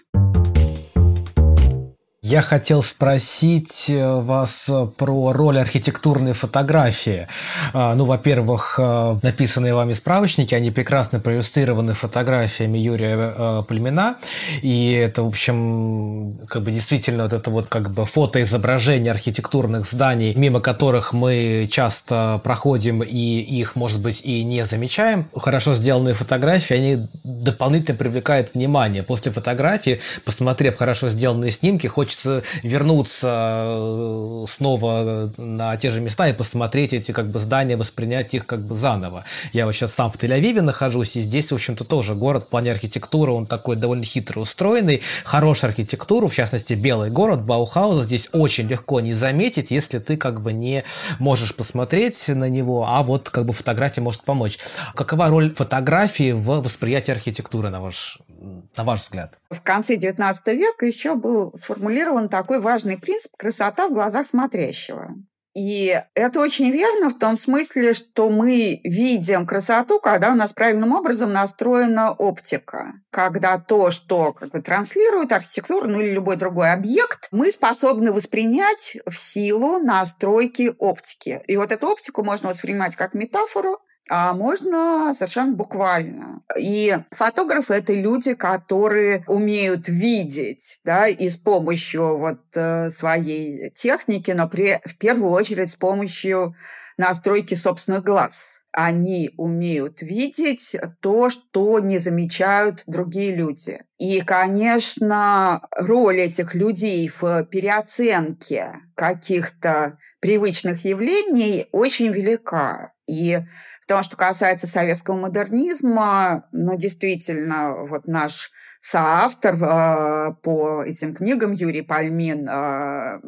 Я хотел спросить э, вас э, про роль архитектурной фотографии. А, ну, во-первых, э, написанные вами справочники, они прекрасно проиллюстрированы фотографиями Юрия Племена. И это, в общем, как бы действительно вот это вот как бы фотоизображение архитектурных зданий, мимо которых мы часто проходим и их, может быть, и не замечаем. Хорошо сделанные фотографии, они дополнительно привлекают внимание. После фотографии, посмотрев хорошо сделанные снимки, хочется хочется вернуться э, снова на те же места и посмотреть эти как бы здания, воспринять их как бы заново. Я вот сейчас сам в Тель-Авиве нахожусь, и здесь, в общем-то, тоже город в плане архитектуры, он такой довольно хитро устроенный, хорошая архитектура, в частности, белый город, Баухауза, здесь очень легко не заметить, если ты как бы не можешь посмотреть на него, а вот как бы фотография может помочь. Какова роль фотографии в восприятии архитектуры, на ваш, на ваш взгляд? В конце XIX века еще был сформулирован сформулирован такой важный принцип «красота в глазах смотрящего». И это очень верно в том смысле, что мы видим красоту, когда у нас правильным образом настроена оптика. Когда то, что как бы, транслирует архитектуру ну, или любой другой объект, мы способны воспринять в силу настройки оптики. И вот эту оптику можно воспринимать как метафору, а можно совершенно буквально. И фотографы — это люди, которые умеют видеть, да, и с помощью вот э, своей техники, но при, в первую очередь с помощью настройки собственных глаз. Они умеют видеть то, что не замечают другие люди. И, конечно, роль этих людей в переоценке каких-то привычных явлений очень велика. И в том, что касается советского модернизма, ну, действительно, вот наш соавтор э, по этим книгам Юрий Пальмин э,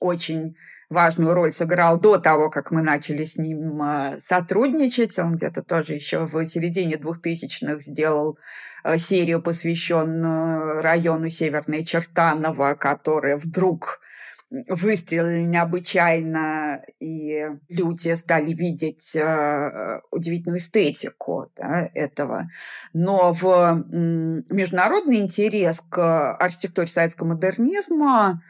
очень важную роль сыграл до того, как мы начали с ним э, сотрудничать. Он где-то тоже еще в середине 2000-х сделал э, серию, посвященную району Северной Чертаново, которая вдруг выстрелили необычайно, и люди стали видеть э, удивительную эстетику да, этого. Но в международный интерес к архитектуре советского модернизма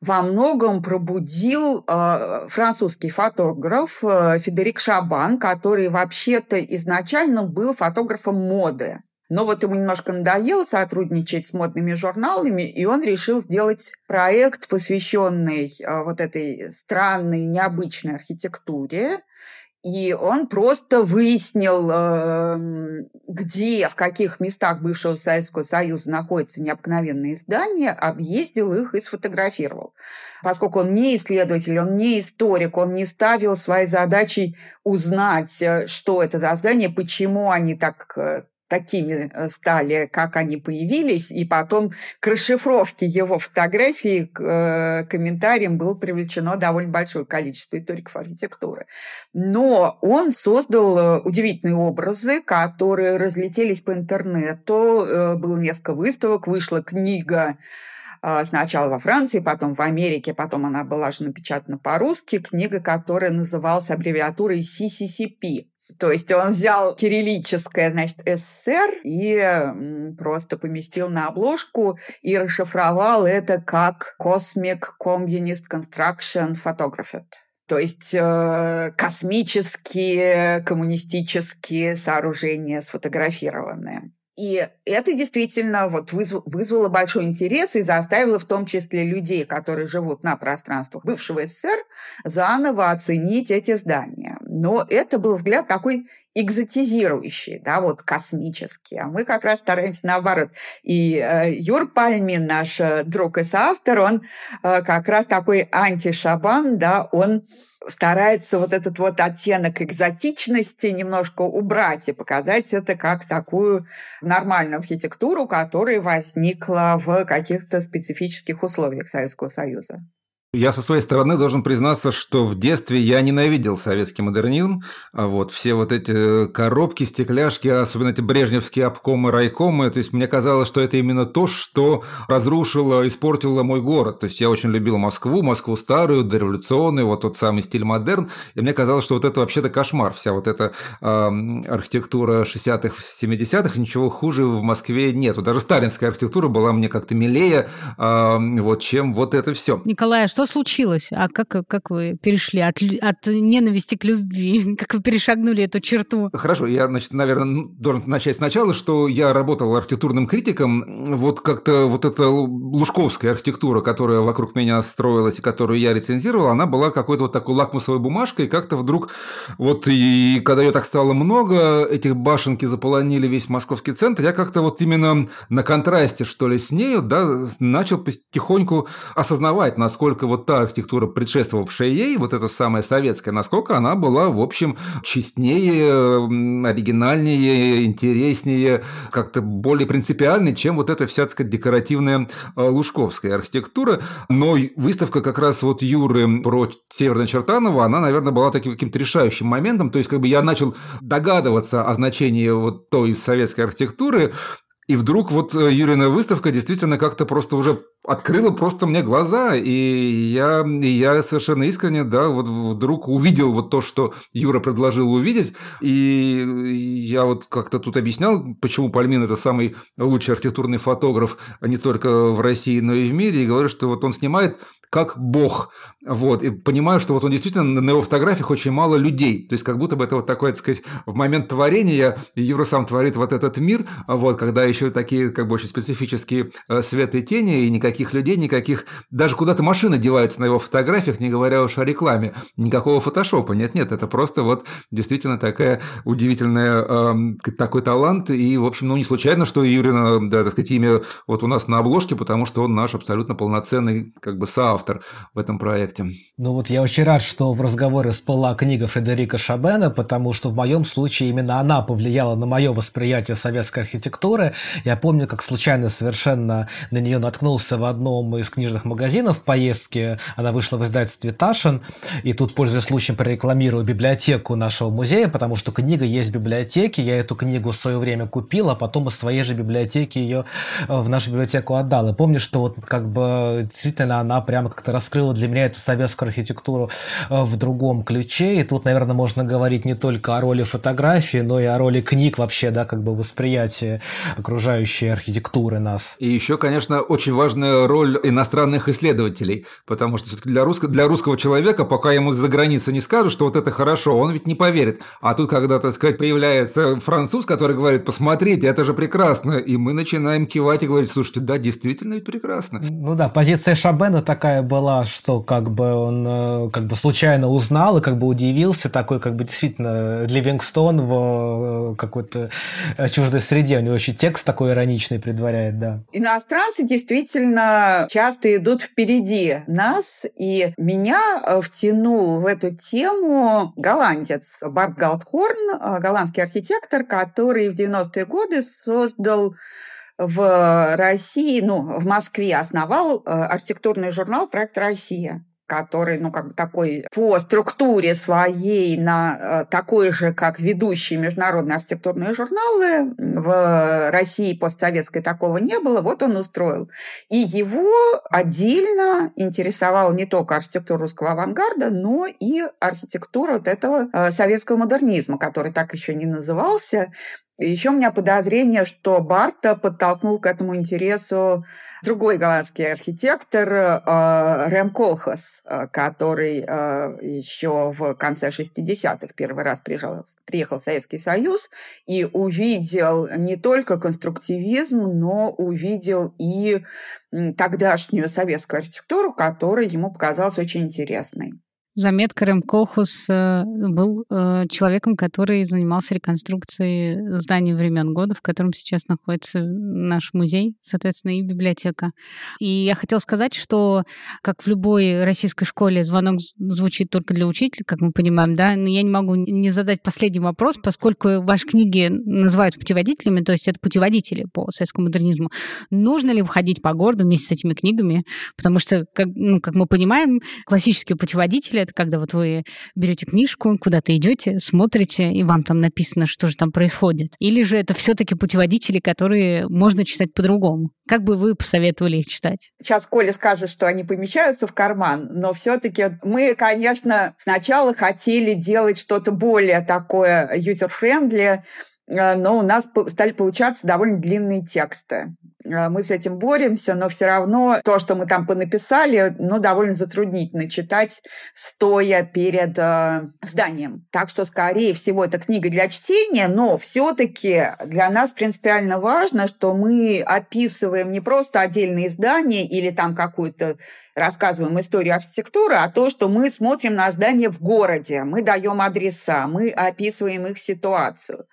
во многом пробудил э, французский фотограф э, Федерик Шабан, который вообще-то изначально был фотографом моды. Но вот ему немножко надоело сотрудничать с модными журналами, и он решил сделать проект, посвященный а, вот этой странной, необычной архитектуре. И он просто выяснил, эм, где, в каких местах бывшего Советского Союза находятся необыкновенные здания, объездил их и сфотографировал. Поскольку он не исследователь, он не историк, он не ставил своей задачей узнать, э, что это за здание, почему они так э, такими э, стали, как они появились, и потом к расшифровке его фотографий, к э, комментариям было привлечено довольно большое количество историков архитектуры. Но он создал э, удивительные образы, которые разлетелись по интернету, было несколько выставок, вышла книга сначала во Франции, потом в Америке, потом она была же напечатана по-русски, книга, которая называлась аббревиатурой CCCP то есть он взял кириллическое, значит, СССР и просто поместил на обложку и расшифровал это как Cosmic Communist Construction Photographed. То есть э, космические коммунистические сооружения сфотографированные. И это действительно вот вызвало большой интерес и заставило в том числе людей, которые живут на пространствах бывшего СССР, заново оценить эти здания. Но это был взгляд такой экзотизирующий, да, вот космический. А мы как раз стараемся наоборот. И э, Юр Пальмин, наш э, друг и соавтор, он э, как раз такой антишабан, да, он старается вот этот вот оттенок экзотичности немножко убрать и показать это как такую нормальную архитектуру, которая возникла в каких-то специфических условиях Советского Союза. Я со своей стороны должен признаться, что в детстве я ненавидел советский модернизм. А вот все вот эти э, коробки, стекляшки, особенно эти брежневские обкомы, райкомы, то есть мне казалось, что это именно то, что разрушило, испортило мой город. То есть я очень любил Москву, Москву старую, дореволюционную, вот тот самый стиль модерн. И мне казалось, что вот это вообще-то кошмар. Вся вот эта э, архитектура 60-х, 70-х, ничего хуже в Москве нет. Даже сталинская архитектура была мне как-то милее, э, вот, чем вот это все. Николай, а что случилось? А как, как вы перешли от, от ненависти к любви? Как вы перешагнули эту черту? Хорошо, я, значит, наверное, должен начать сначала, что я работал архитектурным критиком. Вот как-то вот эта лужковская архитектура, которая вокруг меня строилась и которую я рецензировал, она была какой-то вот такой лакмусовой бумажкой. И как-то вдруг, вот и когда ее так стало много, этих башенки заполонили весь московский центр, я как-то вот именно на контрасте, что ли, с нею, да, начал потихоньку осознавать, насколько вот та архитектура, предшествовавшая ей, вот эта самая советская, насколько она была, в общем, честнее, оригинальнее, интереснее, как-то более принципиальной, чем вот эта вся, так сказать, декоративная э, лужковская архитектура. Но выставка как раз вот Юры про Северное Чертаново, она, наверное, была таким каким-то решающим моментом. То есть, как бы я начал догадываться о значении вот той советской архитектуры, и вдруг вот э, Юрина выставка действительно как-то просто уже открыла просто мне глаза, и я, и я совершенно искренне, да, вот вдруг увидел вот то, что Юра предложил увидеть, и я вот как-то тут объяснял, почему Пальмин – это самый лучший архитектурный фотограф не только в России, но и в мире, и говорю, что вот он снимает как бог. Вот, и понимаю, что вот он действительно на его фотографиях очень мало людей. То есть, как будто бы это вот такой, так сказать, в момент творения Юра сам творит вот этот мир, вот, когда еще такие, как бы, очень специфические э, свет и тени, и никаких людей, никаких... Даже куда-то машины деваются на его фотографиях, не говоря уж о рекламе. Никакого фотошопа. Нет-нет, это просто вот действительно такая удивительная, э, такой талант. И, в общем, ну, не случайно, что Юрина, да, так сказать, имя вот у нас на обложке, потому что он наш абсолютно полноценный, как бы, соавтор автор в этом проекте. Ну вот я очень рад, что в разговоре всплыла книга Фредерика Шабена, потому что в моем случае именно она повлияла на мое восприятие советской архитектуры. Я помню, как случайно совершенно на нее наткнулся в одном из книжных магазинов в поездке. Она вышла в издательстве Ташин. И тут, пользуясь случаем, прорекламирую библиотеку нашего музея, потому что книга есть в библиотеке. Я эту книгу в свое время купил, а потом из своей же библиотеки ее э, в нашу библиотеку отдал. И помню, что вот как бы действительно она прямо как-то раскрыла для меня эту советскую архитектуру э, в другом ключе. И тут, наверное, можно говорить не только о роли фотографии, но и о роли книг вообще, да, как бы восприятия окружающей архитектуры нас. И еще, конечно, очень важная важную роль иностранных исследователей, потому что все-таки для, русско- для русского человека, пока ему за границей не скажут, что вот это хорошо, он ведь не поверит. А тут, когда, так сказать, появляется француз, который говорит, посмотрите, это же прекрасно, и мы начинаем кивать и говорить, слушайте, да, действительно ведь прекрасно. Ну да, позиция Шабена такая была, что как бы он э, как бы случайно узнал и как бы удивился, такой как бы действительно Ливингстон в э, какой-то э, чуждой среде, у него очень текст такой ироничный предваряет, да. Иностранцы действительно часто идут впереди нас, и меня втянул в эту тему голландец Барт Галдхорн, голландский архитектор, который в 90-е годы создал в России, ну, в Москве основал архитектурный журнал «Проект Россия» который, ну, как бы такой по структуре своей на э, такой же, как ведущие международные архитектурные журналы. В России постсоветской такого не было, вот он устроил. И его отдельно интересовала не только архитектура русского авангарда, но и архитектура вот этого э, советского модернизма, который так еще не назывался, еще у меня подозрение, что Барта подтолкнул к этому интересу другой голландский архитектор э, Рэм Колхас, э, который э, еще в конце 60-х первый раз приезжал, приехал в Советский Союз и увидел не только конструктивизм, но увидел и тогдашнюю советскую архитектуру, которая ему показалась очень интересной. Заметка Рэм Колхус э, был э, человеком, который занимался реконструкцией зданий времен года, в котором сейчас находится наш музей, соответственно, и библиотека. И я хотела сказать, что, как в любой российской школе, звонок звучит только для учителя, как мы понимаем, да, но я не могу не задать последний вопрос, поскольку ваши книги называют путеводителями, то есть это путеводители по советскому модернизму. Нужно ли выходить по городу вместе с этими книгами? Потому что, как, ну, как мы понимаем, классические путеводители это когда вот вы берете книжку, куда-то идете, смотрите, и вам там написано, что же там происходит. Или же это все-таки путеводители, которые можно читать по-другому. Как бы вы посоветовали их читать? Сейчас Коля скажет, что они помещаются в карман, но все-таки мы, конечно, сначала хотели делать что-то более такое user-friendly, э, но у нас стали получаться довольно длинные тексты. Э, мы с этим боремся, но все равно то, что мы там понаписали, ну, довольно затруднительно читать, стоя перед э, зданием. Так что, скорее всего, это книга для чтения, но все-таки для нас принципиально важно, что мы описываем не просто отдельные здания или там какую-то рассказываем историю архитектуры, а то, что мы смотрим на здания в городе, мы даем адреса, мы описываем их ситуацию.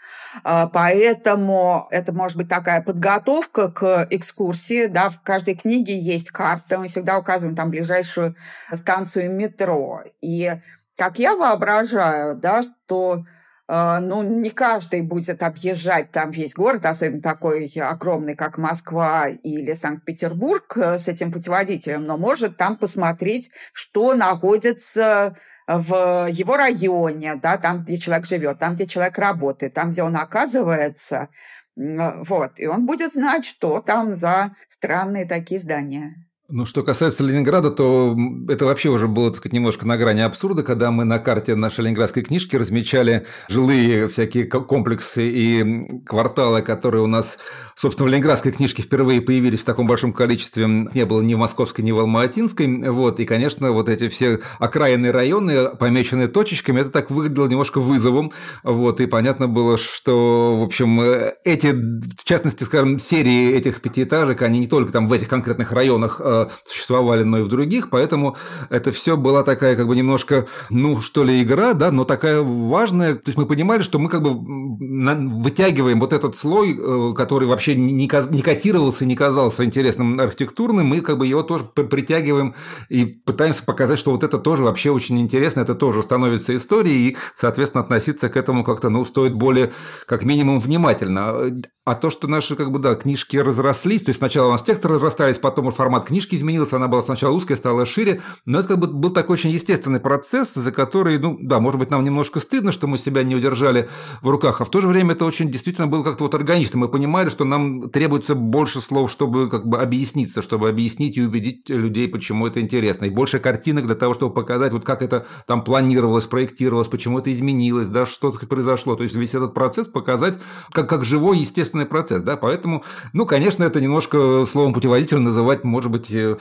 Э, поэтому это может быть такая подготовка к экскурсии, да, в каждой книге есть карта, мы всегда указываем там ближайшую станцию метро. И как я воображаю, да, что э, ну, не каждый будет объезжать там весь город, особенно такой огромный, как Москва или Санкт-Петербург э, с этим путеводителем, но может там посмотреть, что находится в его районе, да, там, где человек живет, там, где человек работает, там, где он оказывается. Вот. И он будет знать, что там за странные такие здания. Ну, что касается Ленинграда, то это вообще уже было, так сказать, немножко на грани абсурда, когда мы на карте нашей ленинградской книжки размечали жилые всякие комплексы и кварталы, которые у нас, собственно, в ленинградской книжке впервые появились в таком большом количестве. Не было ни в московской, ни в алматинской. Вот. И, конечно, вот эти все окраинные районы, помеченные точечками, это так выглядело немножко вызовом. Вот. И понятно было, что, в общем, эти, в частности, скажем, серии этих пятиэтажек, они не только там в этих конкретных районах а существовали, но и в других, поэтому это все была такая как бы немножко, ну, что ли, игра, да, но такая важная, то есть мы понимали, что мы как бы вытягиваем вот этот слой, э, который вообще не котировался, не казался интересным архитектурным, мы как бы его тоже притягиваем и пытаемся показать, что вот это тоже вообще очень интересно, это тоже становится историей, и, соответственно, относиться к этому как-то, ну, стоит более, как минимум, внимательно. А то, что наши, как бы, да, книжки разрослись, то есть сначала у нас тексты разрастались, потом формат книжки изменился, она была сначала узкая, стала шире, но это как бы был такой очень естественный процесс, за который, ну, да, может быть, нам немножко стыдно, что мы себя не удержали в руках в то же время это очень действительно было как-то вот органично. Мы понимали, что нам требуется больше слов, чтобы как бы объясниться, чтобы объяснить и убедить людей, почему это интересно. И больше картинок для того, чтобы показать, вот как это там планировалось, проектировалось, почему это изменилось, да, что-то произошло. То есть весь этот процесс показать как, как живой, естественный процесс. Да? Поэтому, ну, конечно, это немножко словом путеводитель называть, может быть, э,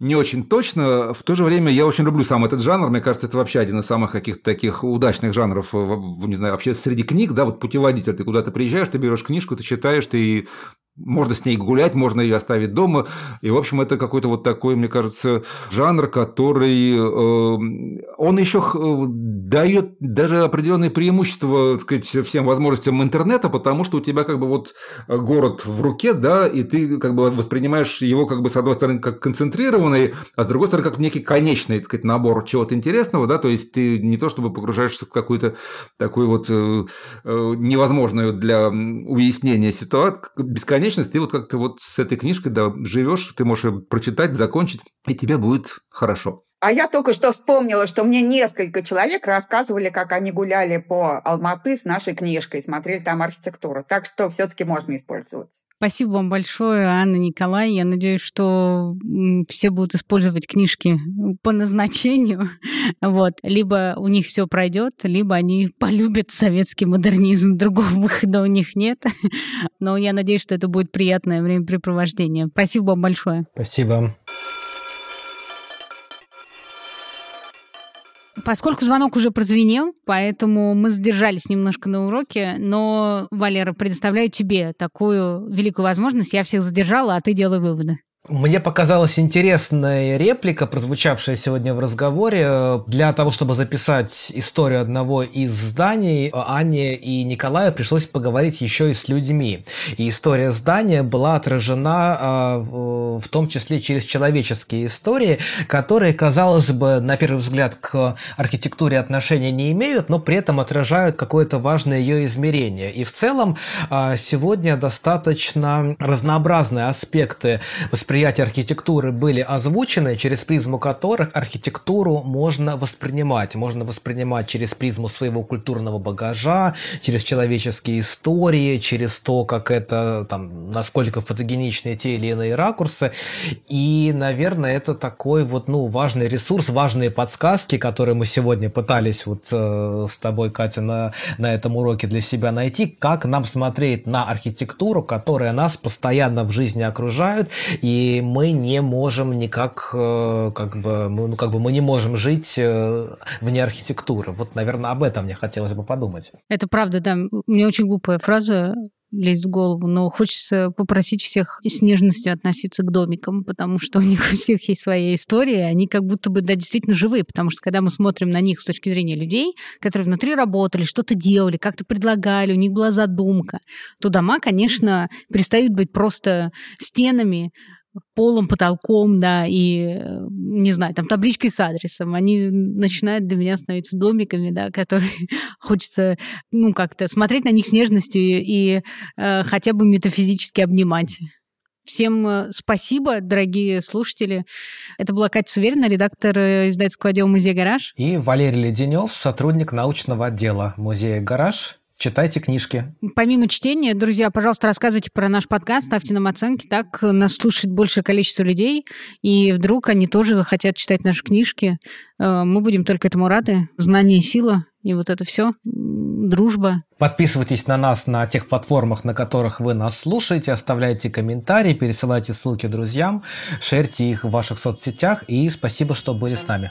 не очень точно. В то же время я очень люблю сам этот жанр. Мне кажется, это вообще один из самых каких-то таких удачных жанров, не знаю, вообще среди книг, да, вот путеводитель. Ты куда-то приезжаешь, ты берешь книжку, ты читаешь, ты можно с ней гулять, можно ее оставить дома. И, в общем, это какой-то вот такой, мне кажется, жанр, который... Э, он еще э, дает даже определенные преимущества так сказать, всем возможностям интернета, потому что у тебя как бы вот город в руке, да, и ты как бы воспринимаешь его как бы с одной стороны как концентрированный, а с другой стороны как некий конечный, так сказать, набор чего-то интересного, да, то есть ты не то чтобы погружаешься в какую-то такую вот э, невозможную для уяснения ситуацию, бесконечную бесконечность, ты вот как-то вот с этой книжкой да, живешь, ты можешь ее прочитать, закончить, и тебе будет хорошо. А я только что вспомнила, что мне несколько человек рассказывали, как они гуляли по Алматы с нашей книжкой, смотрели там архитектуру. Так что все-таки можно использовать. Спасибо вам большое, Анна Николай. Я надеюсь, что все будут использовать книжки по назначению. Вот. Либо у них все пройдет, либо они полюбят советский модернизм. Другого выхода у них нет. Но я надеюсь, что это будет приятное времяпрепровождение. Спасибо вам большое. Спасибо. Поскольку звонок уже прозвенел, поэтому мы задержались немножко на уроке, но, Валера, предоставляю тебе такую великую возможность. Я всех задержала, а ты делай выводы. Мне показалась интересная реплика, прозвучавшая сегодня в разговоре. Для того, чтобы записать историю одного из зданий, Анне и Николаю пришлось поговорить еще и с людьми. И история здания была отражена а, в том числе через человеческие истории, которые, казалось бы, на первый взгляд к архитектуре отношения не имеют, но при этом отражают какое-то важное ее измерение. И в целом сегодня достаточно разнообразные аспекты восприятия восприятия архитектуры были озвучены, через призму которых архитектуру можно воспринимать. Можно воспринимать через призму своего культурного багажа, через человеческие истории, через то, как это, там, насколько фотогеничны те или иные ракурсы. И, наверное, это такой вот, ну, важный ресурс, важные подсказки, которые мы сегодня пытались вот э, с тобой, Катя, на, на этом уроке для себя найти, как нам смотреть на архитектуру, которая нас постоянно в жизни окружает, и мы не можем никак, э, как бы, ну, как бы мы не можем жить э, вне архитектуры. Вот, наверное, об этом мне хотелось бы подумать. Это правда, да. Мне очень глупая фраза лезть в голову, но хочется попросить всех с нежностью относиться к домикам, потому что у них у всех есть своя история, они как будто бы, да, действительно живые, потому что когда мы смотрим на них с точки зрения людей, которые внутри работали, что-то делали, как-то предлагали, у них была задумка, то дома, конечно, перестают быть просто стенами, полом, потолком, да, и, э, не знаю, там табличкой с адресом. Они начинают для меня становиться домиками, да, которые хочется, ну, как-то смотреть на них с нежностью и, и э, хотя бы метафизически обнимать. Всем э, спасибо, дорогие слушатели. Это была Катя Суверина, редактор э, издательского отдела музея «Гараж». И Валерий Леденев, сотрудник научного отдела музея «Гараж». Читайте книжки. Помимо чтения, друзья, пожалуйста, рассказывайте про наш подкаст, ставьте нам оценки, так нас слушает большее количество людей, и вдруг они тоже захотят читать наши книжки. Э, мы будем только этому рады. Знание – сила, и вот это все, дружба. Подписывайтесь на нас на тех платформах, на которых вы нас слушаете, оставляйте комментарии, пересылайте ссылки друзьям, шерьте их в ваших соцсетях, и спасибо, что были с нами.